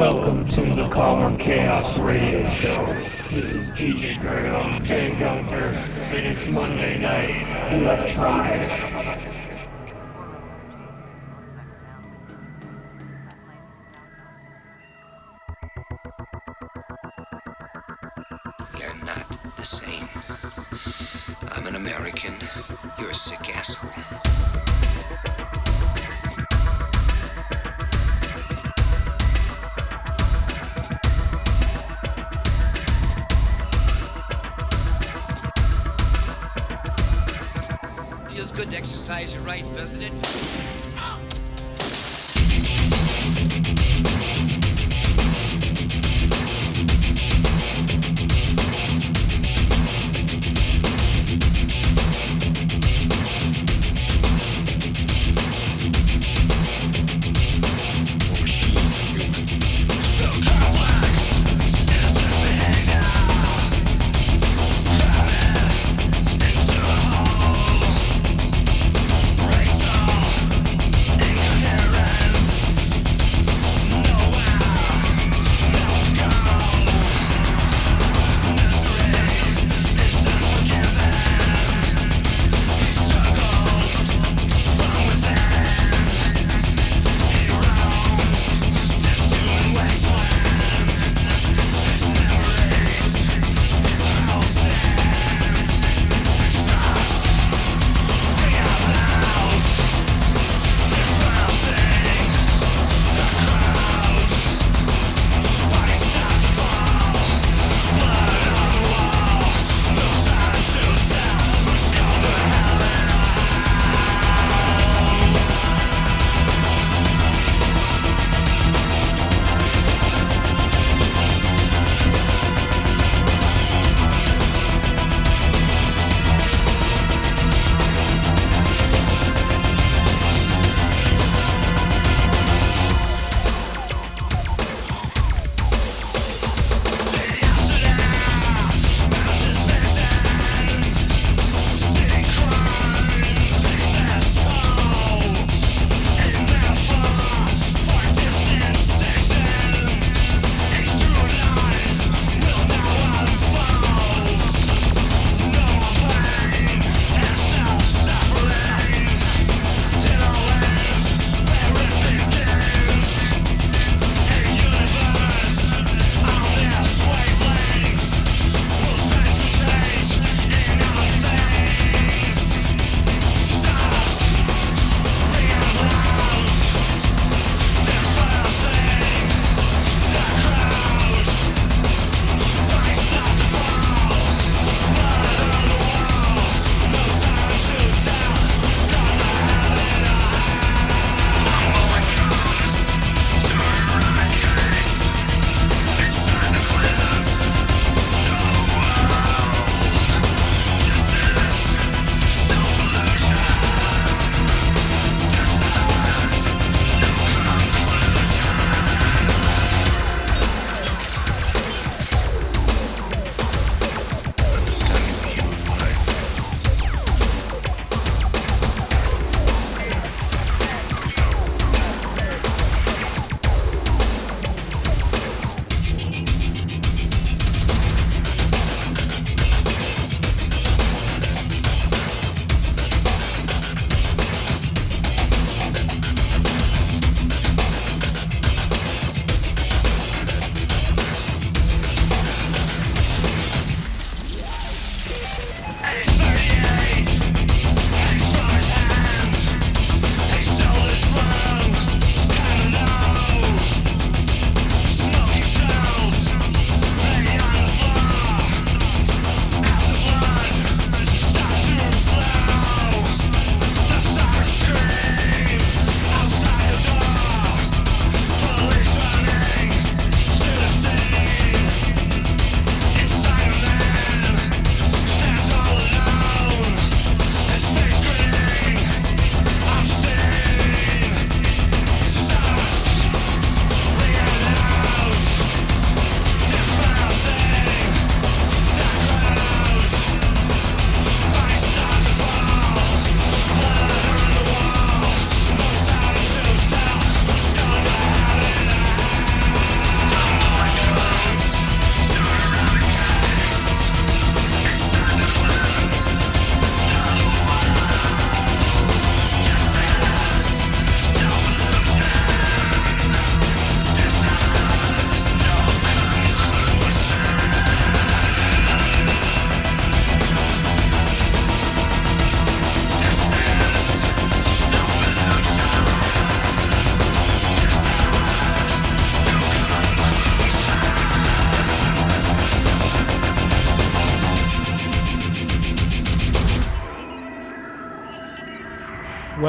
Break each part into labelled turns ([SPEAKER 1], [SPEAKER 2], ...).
[SPEAKER 1] Welcome to the Calm Chaos Radio Show. This is DJ Gurdon, Dan Gunther, and it's Monday night electronic.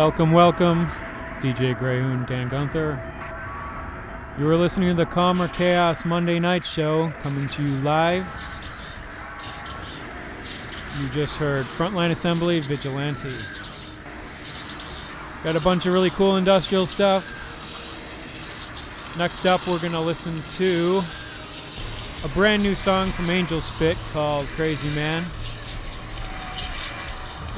[SPEAKER 2] Welcome, welcome, DJ Greyhund, Dan Gunther. You are listening to the Calm or Chaos Monday Night Show, coming to you live. You just heard Frontline Assembly Vigilante. Got a bunch of really cool industrial stuff. Next up, we're going to listen to a brand new song from Angelspit called Crazy Man.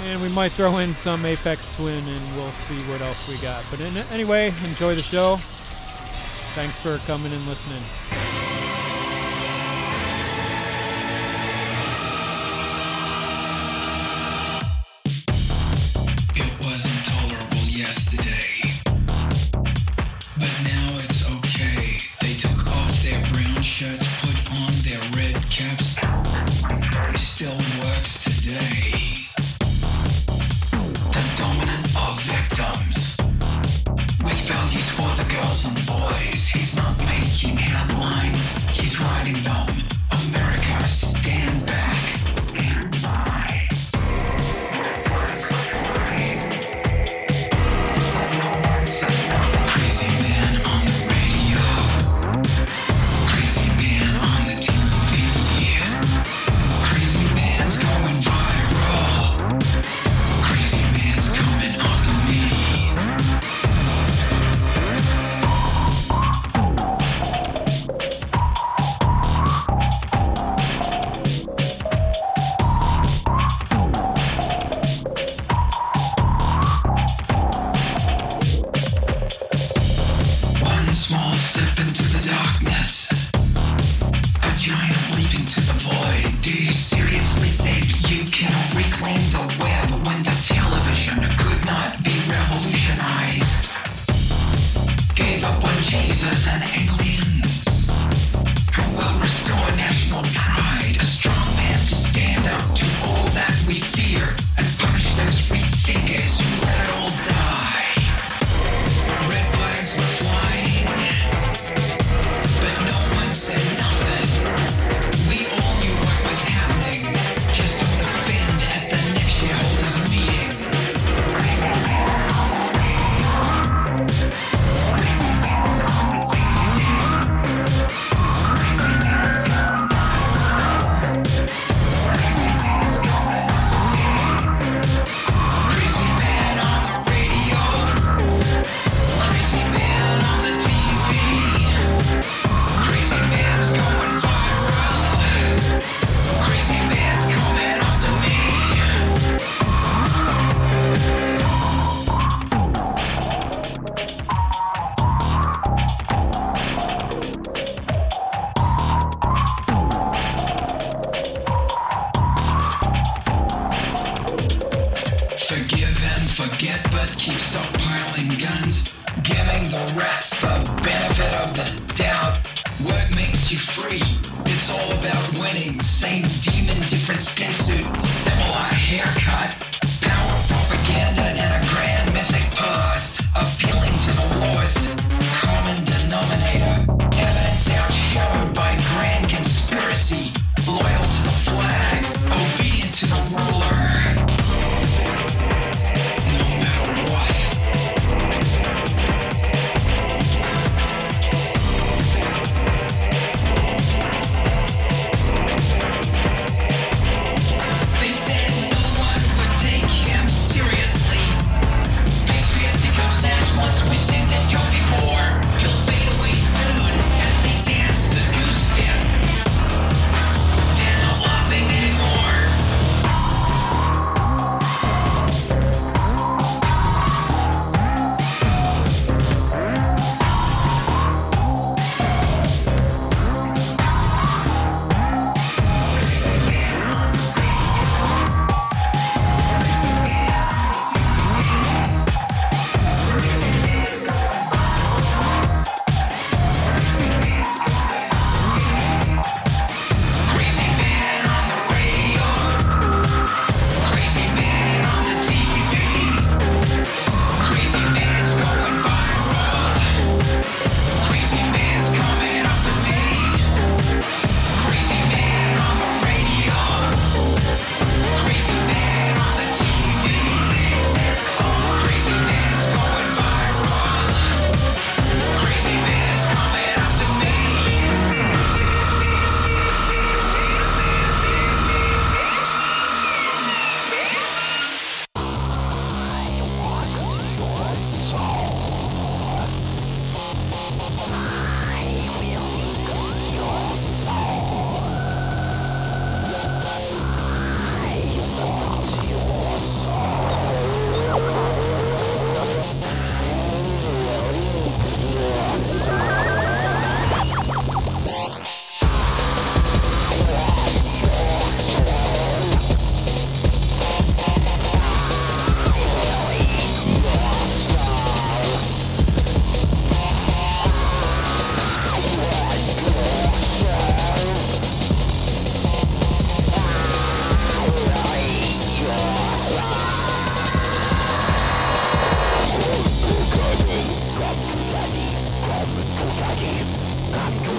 [SPEAKER 2] And we might throw in some Aphex Twin and we'll see what else we got. But in, anyway, enjoy the show. Thanks for coming and listening.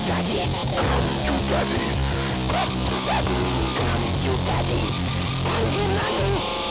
[SPEAKER 3] daddy,
[SPEAKER 4] come
[SPEAKER 2] to daddy, come to daddy, come to daddy, come to daddy.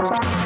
[SPEAKER 5] Bye.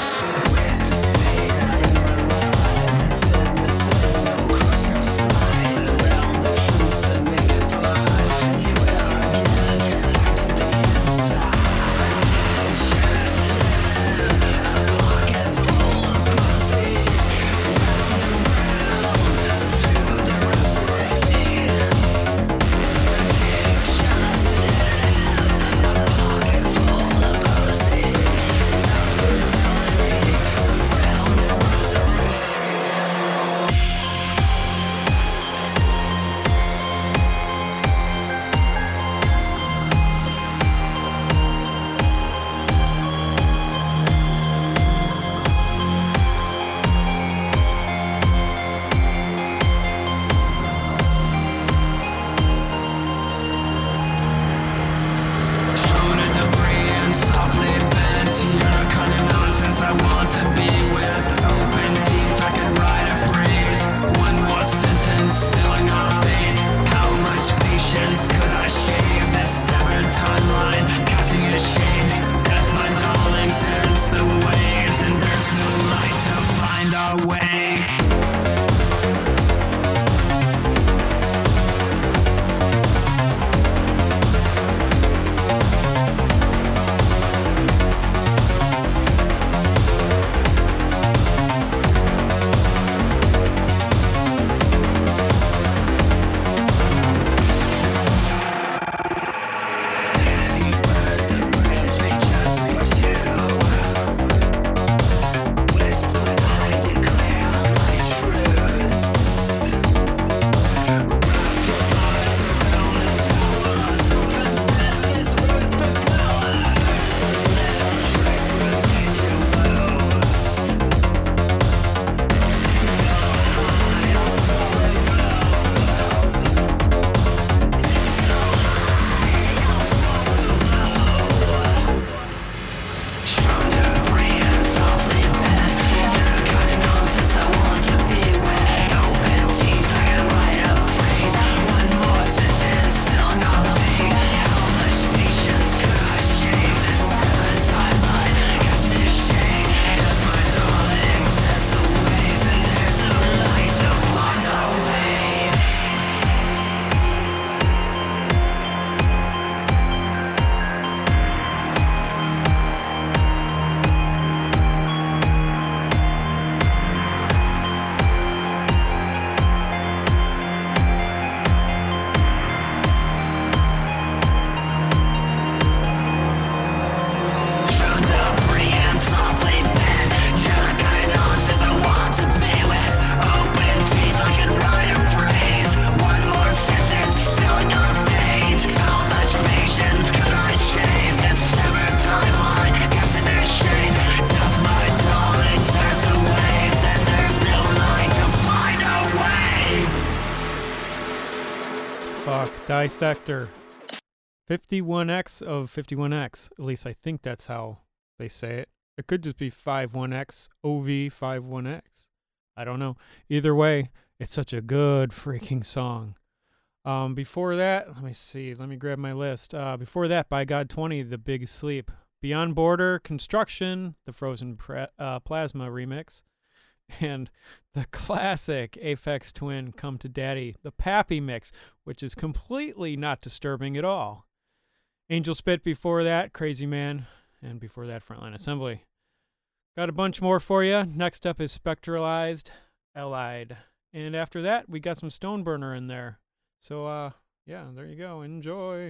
[SPEAKER 4] Dissector. 51X of 51X. At least I think that's how they say it. It could just be 51X, OV 51X. I don't know. Either way, it's such a good freaking song. Um, before that, let me see. Let me grab my list. Uh, before that, by God 20, The Big Sleep. Beyond Border, Construction, the Frozen uh, Plasma remix. And the classic Aphex Twin, Come to Daddy, the Pappy mix, which is completely not disturbing at all. Angelspit before that, Crazy Man, and before that, Frontline Assembly. Got a bunch more for you. Next up is Spectralized, Allied. And after that, we got some Stoneburner in there. So, uh, yeah, there you go. Enjoy.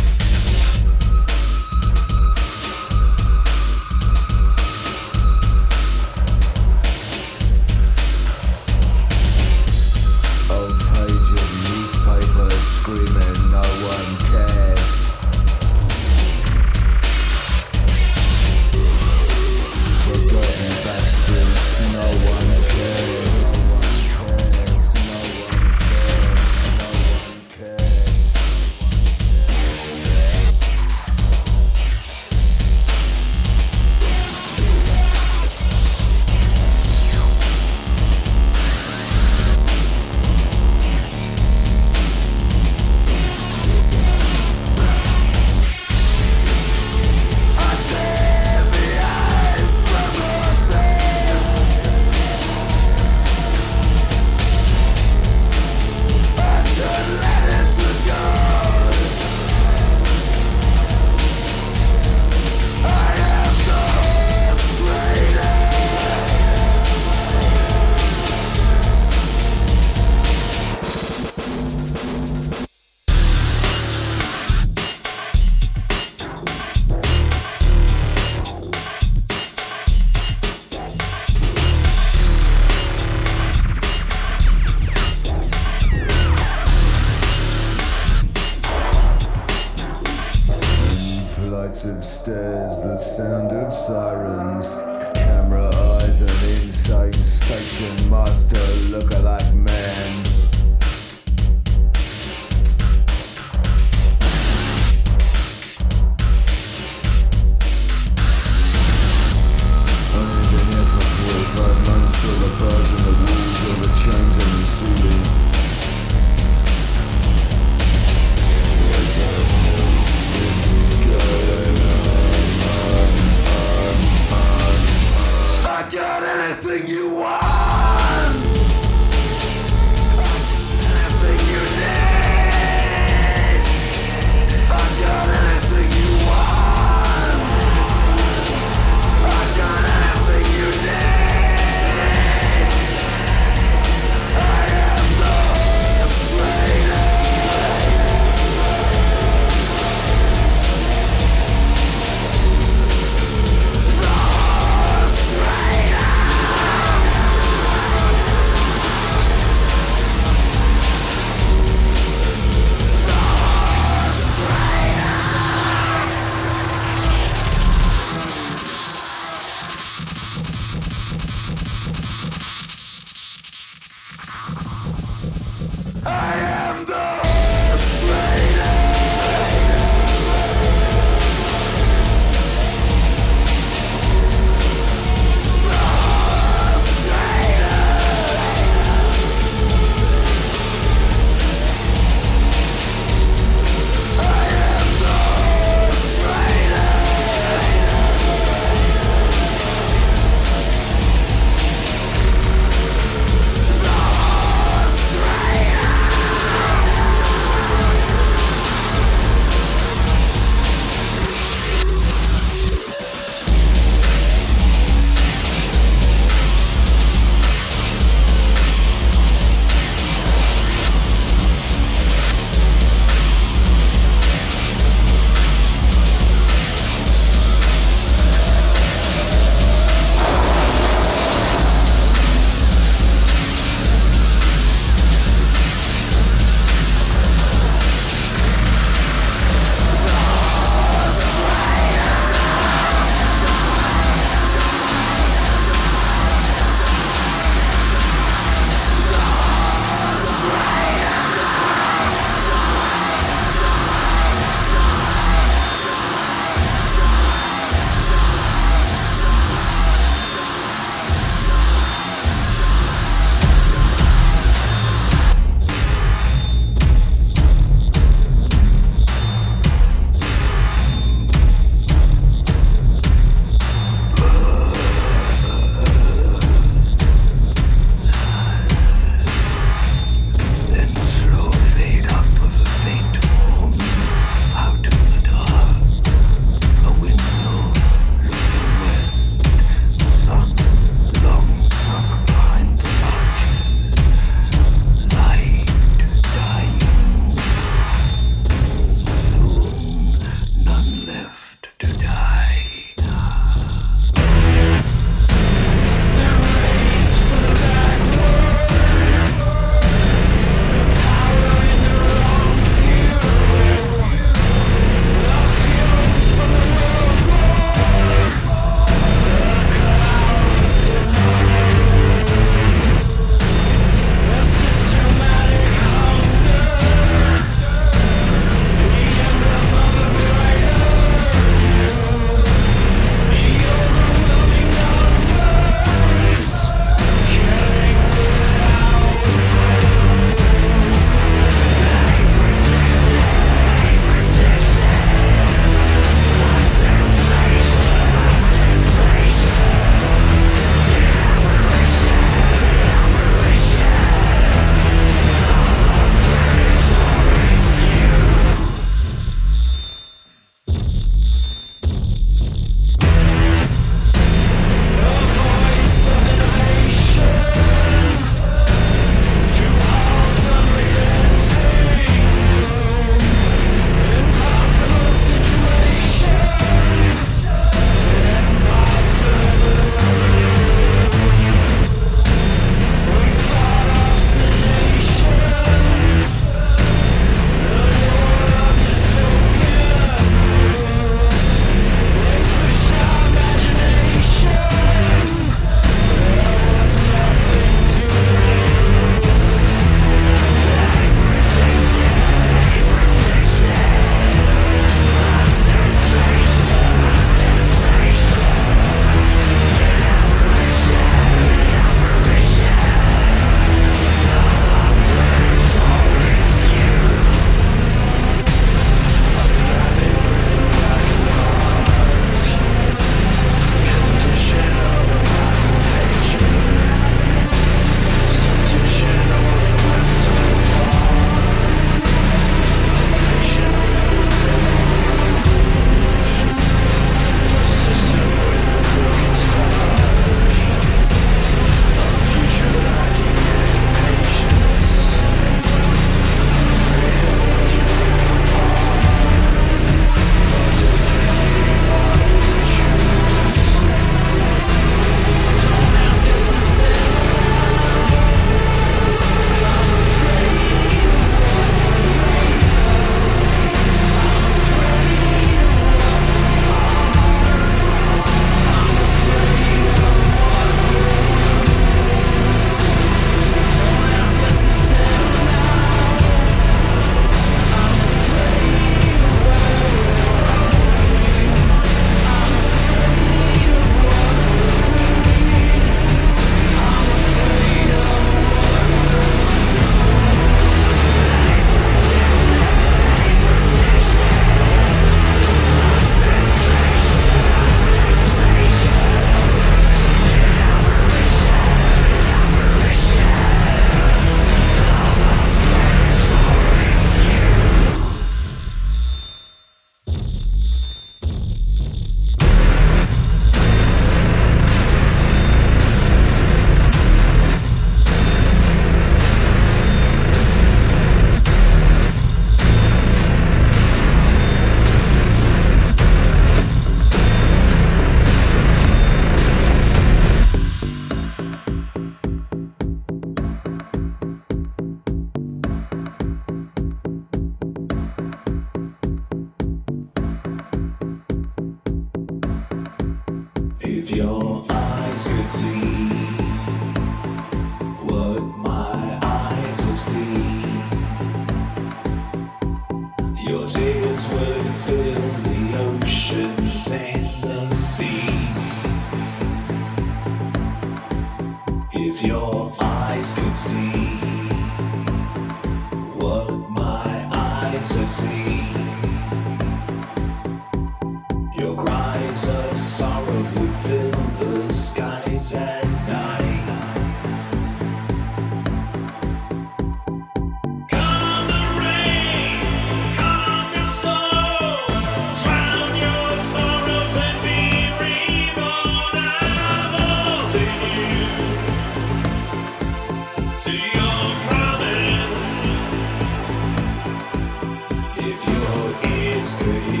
[SPEAKER 6] If your ears could hear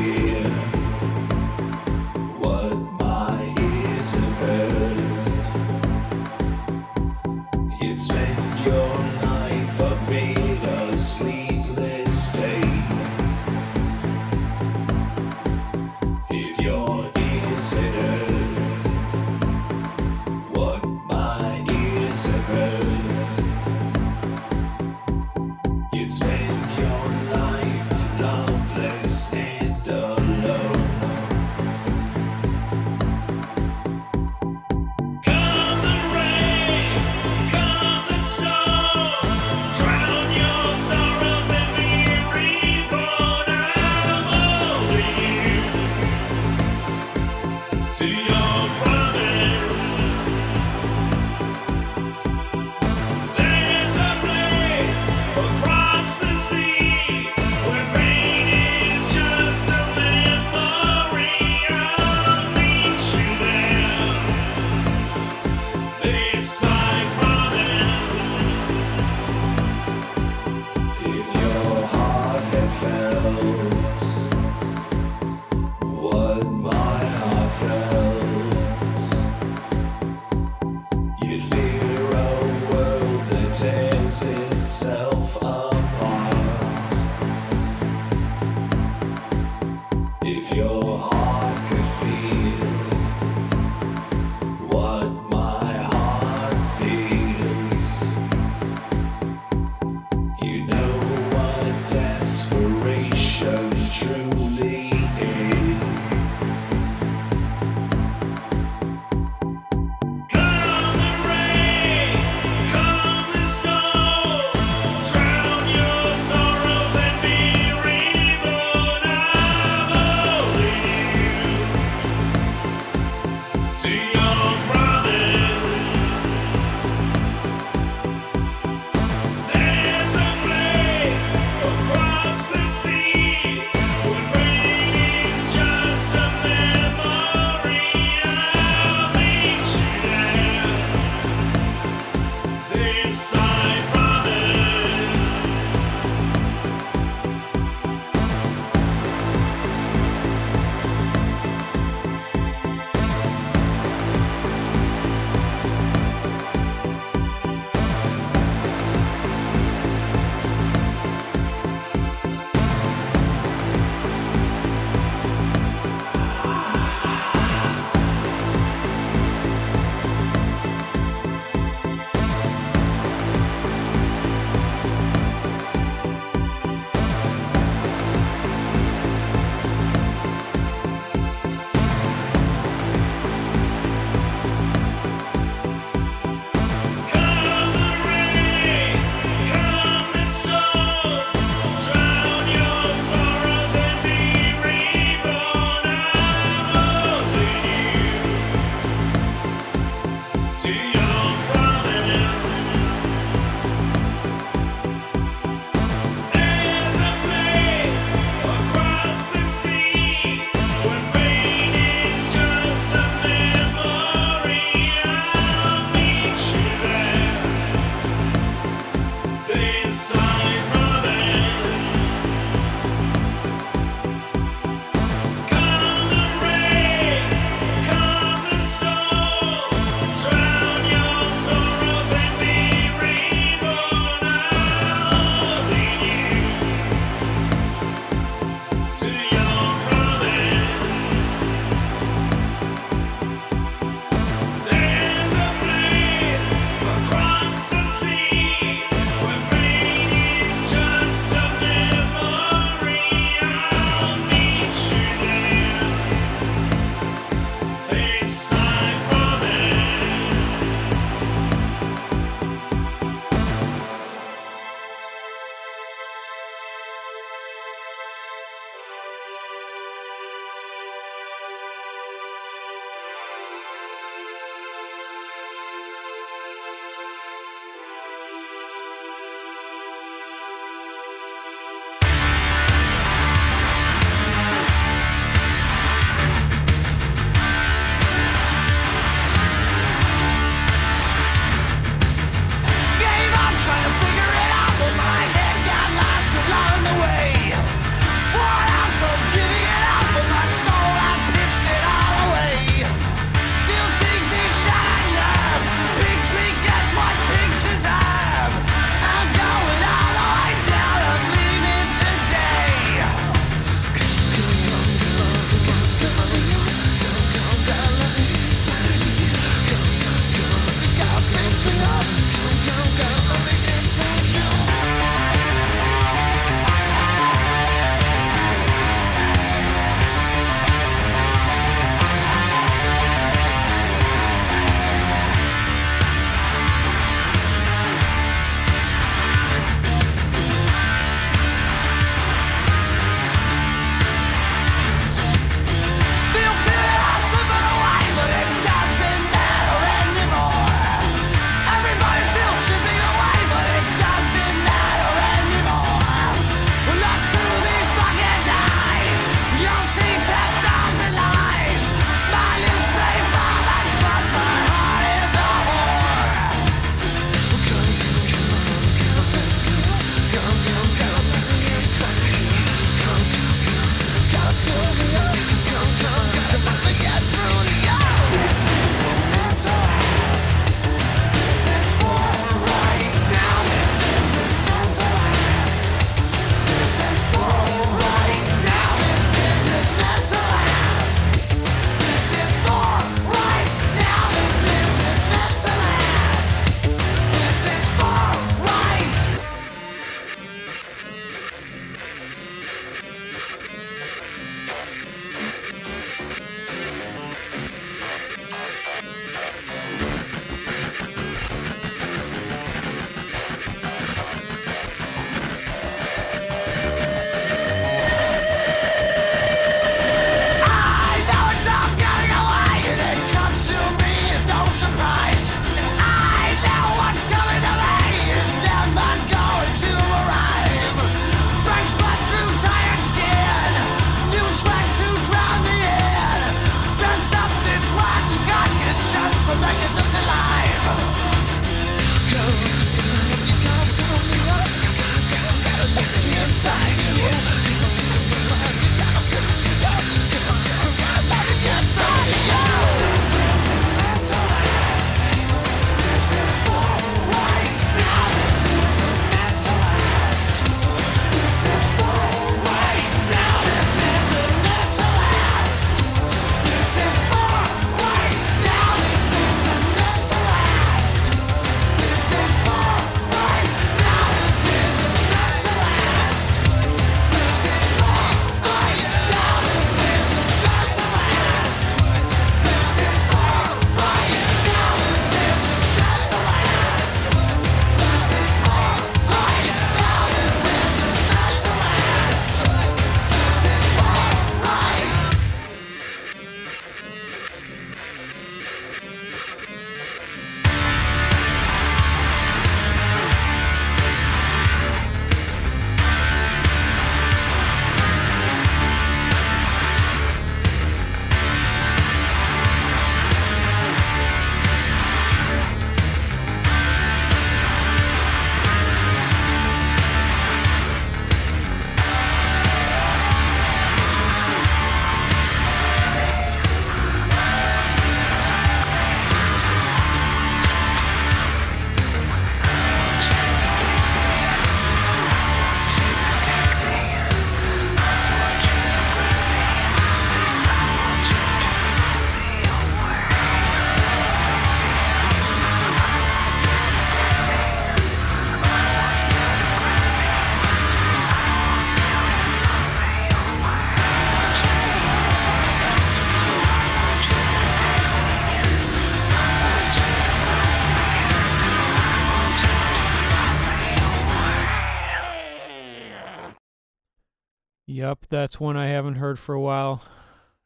[SPEAKER 4] that's one I haven't heard for a while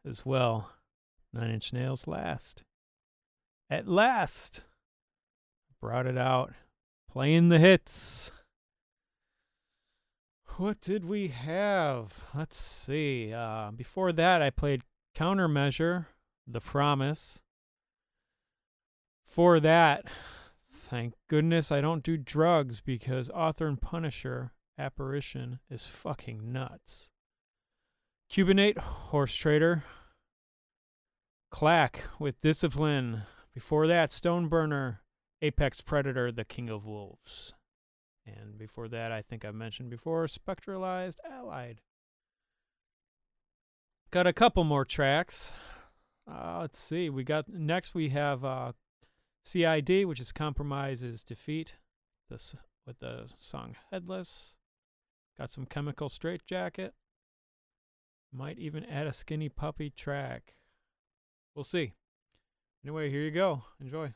[SPEAKER 4] as well. Nine Inch Nails last. At last! Brought it out. Playing the hits. What did we have? Let's see. Uh, before that, I played Countermeasure, The Promise. For that, thank goodness I don't do drugs because Author and Punisher Apparition is fucking nuts. Cubanate, Horse Trader. Clack with Discipline. Before that, Stoneburner, Apex Predator, The King of Wolves. And before that, I think I've mentioned before, Spectralized Allied. Got a couple more tracks. Uh, let's see. We got next. We have uh, CID, which is Compromises Defeat, this with the song Headless. Got some Chemical Straight Jacket. Might even add a Skinny Puppy track. We'll see. Anyway, here you go. Enjoy.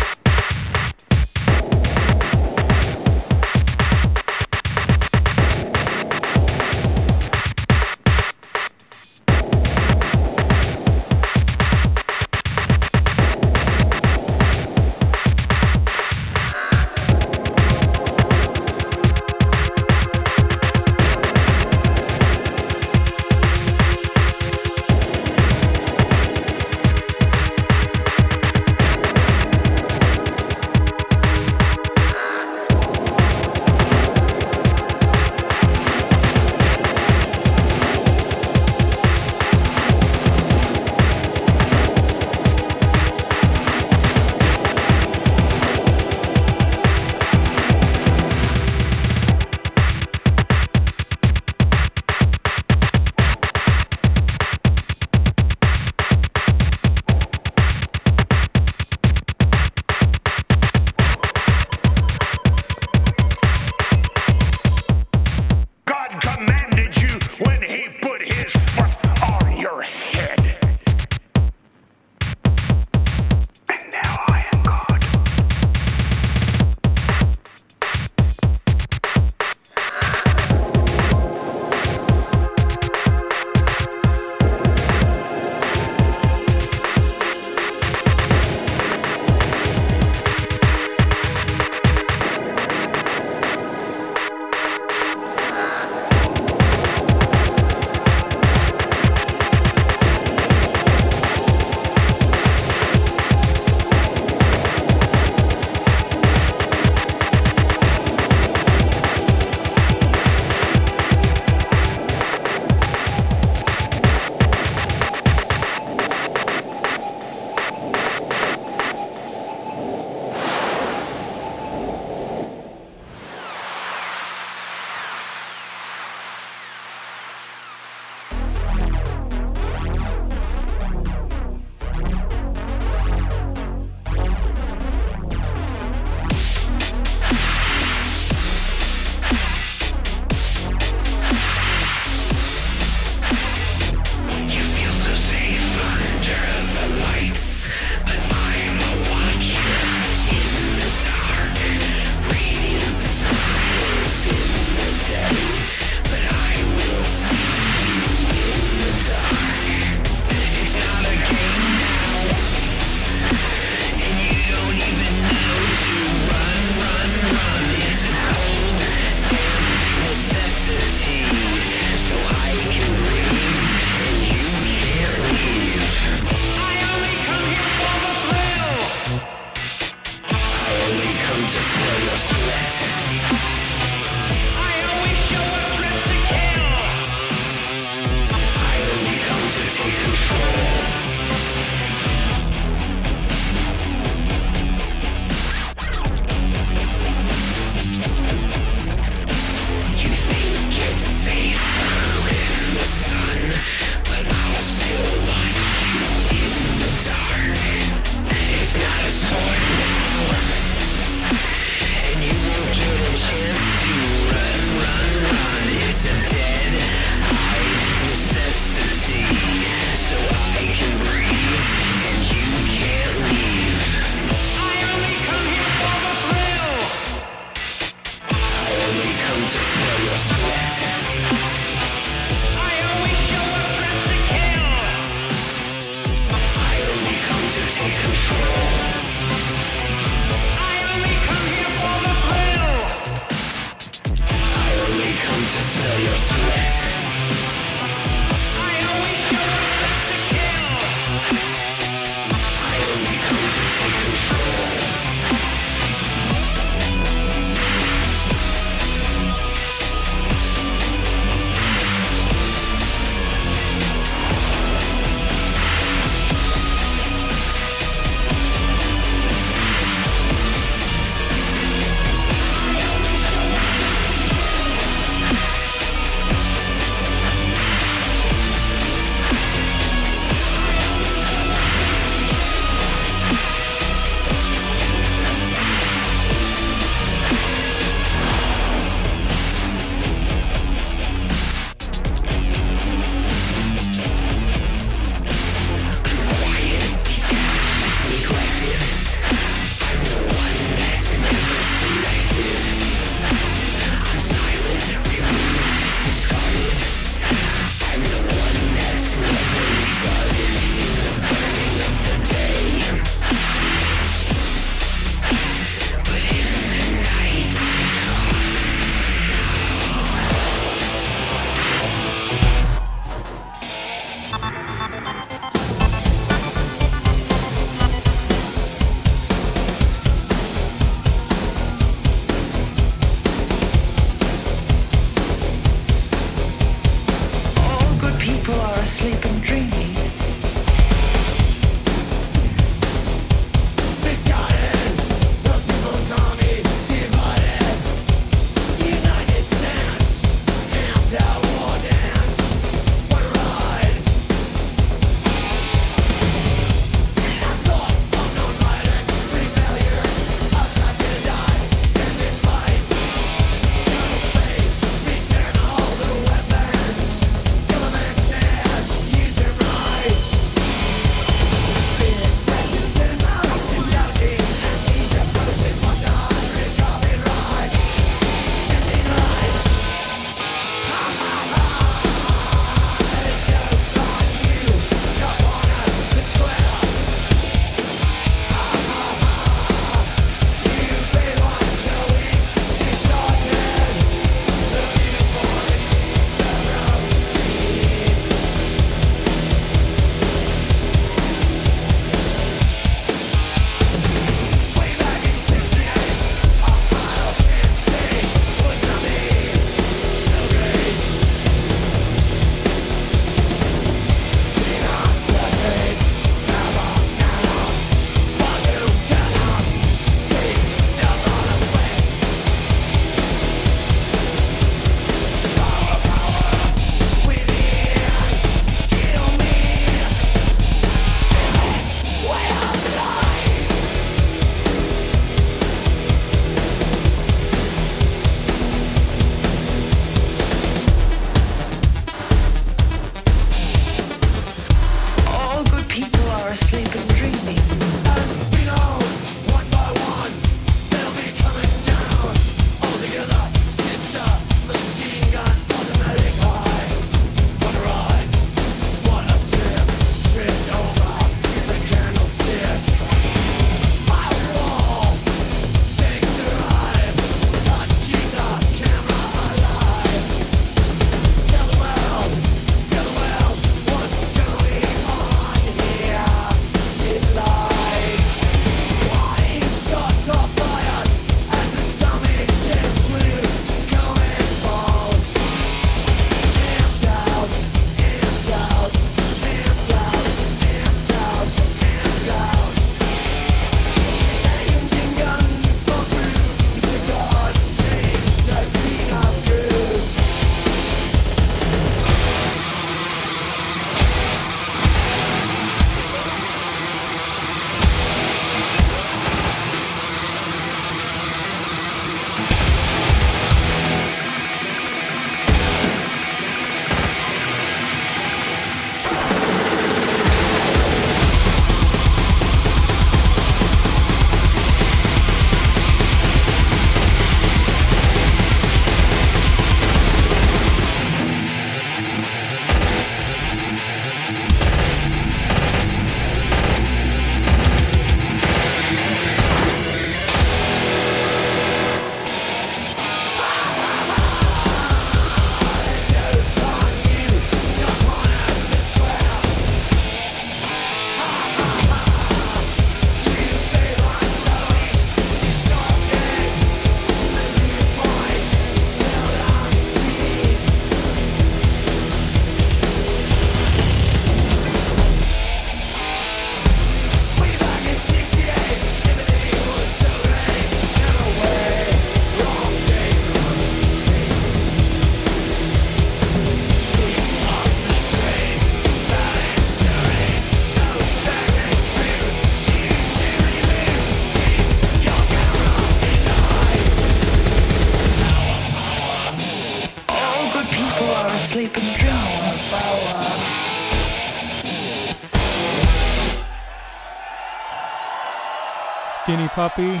[SPEAKER 4] Puppy.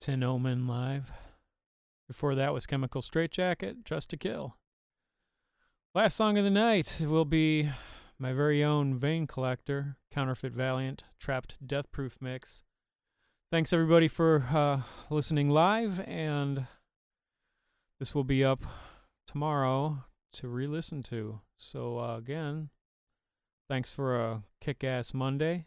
[SPEAKER 4] Tin Omen Live. Before that was Chemical Straitjacket, Just to Kill. Last song of the night will be my very own Vein Collector, Counterfeit Valiant, Trapped Death Proof Mix. Thanks everybody for uh, listening live, and this will be up tomorrow to re listen to. So, uh, again, thanks for a kick ass Monday,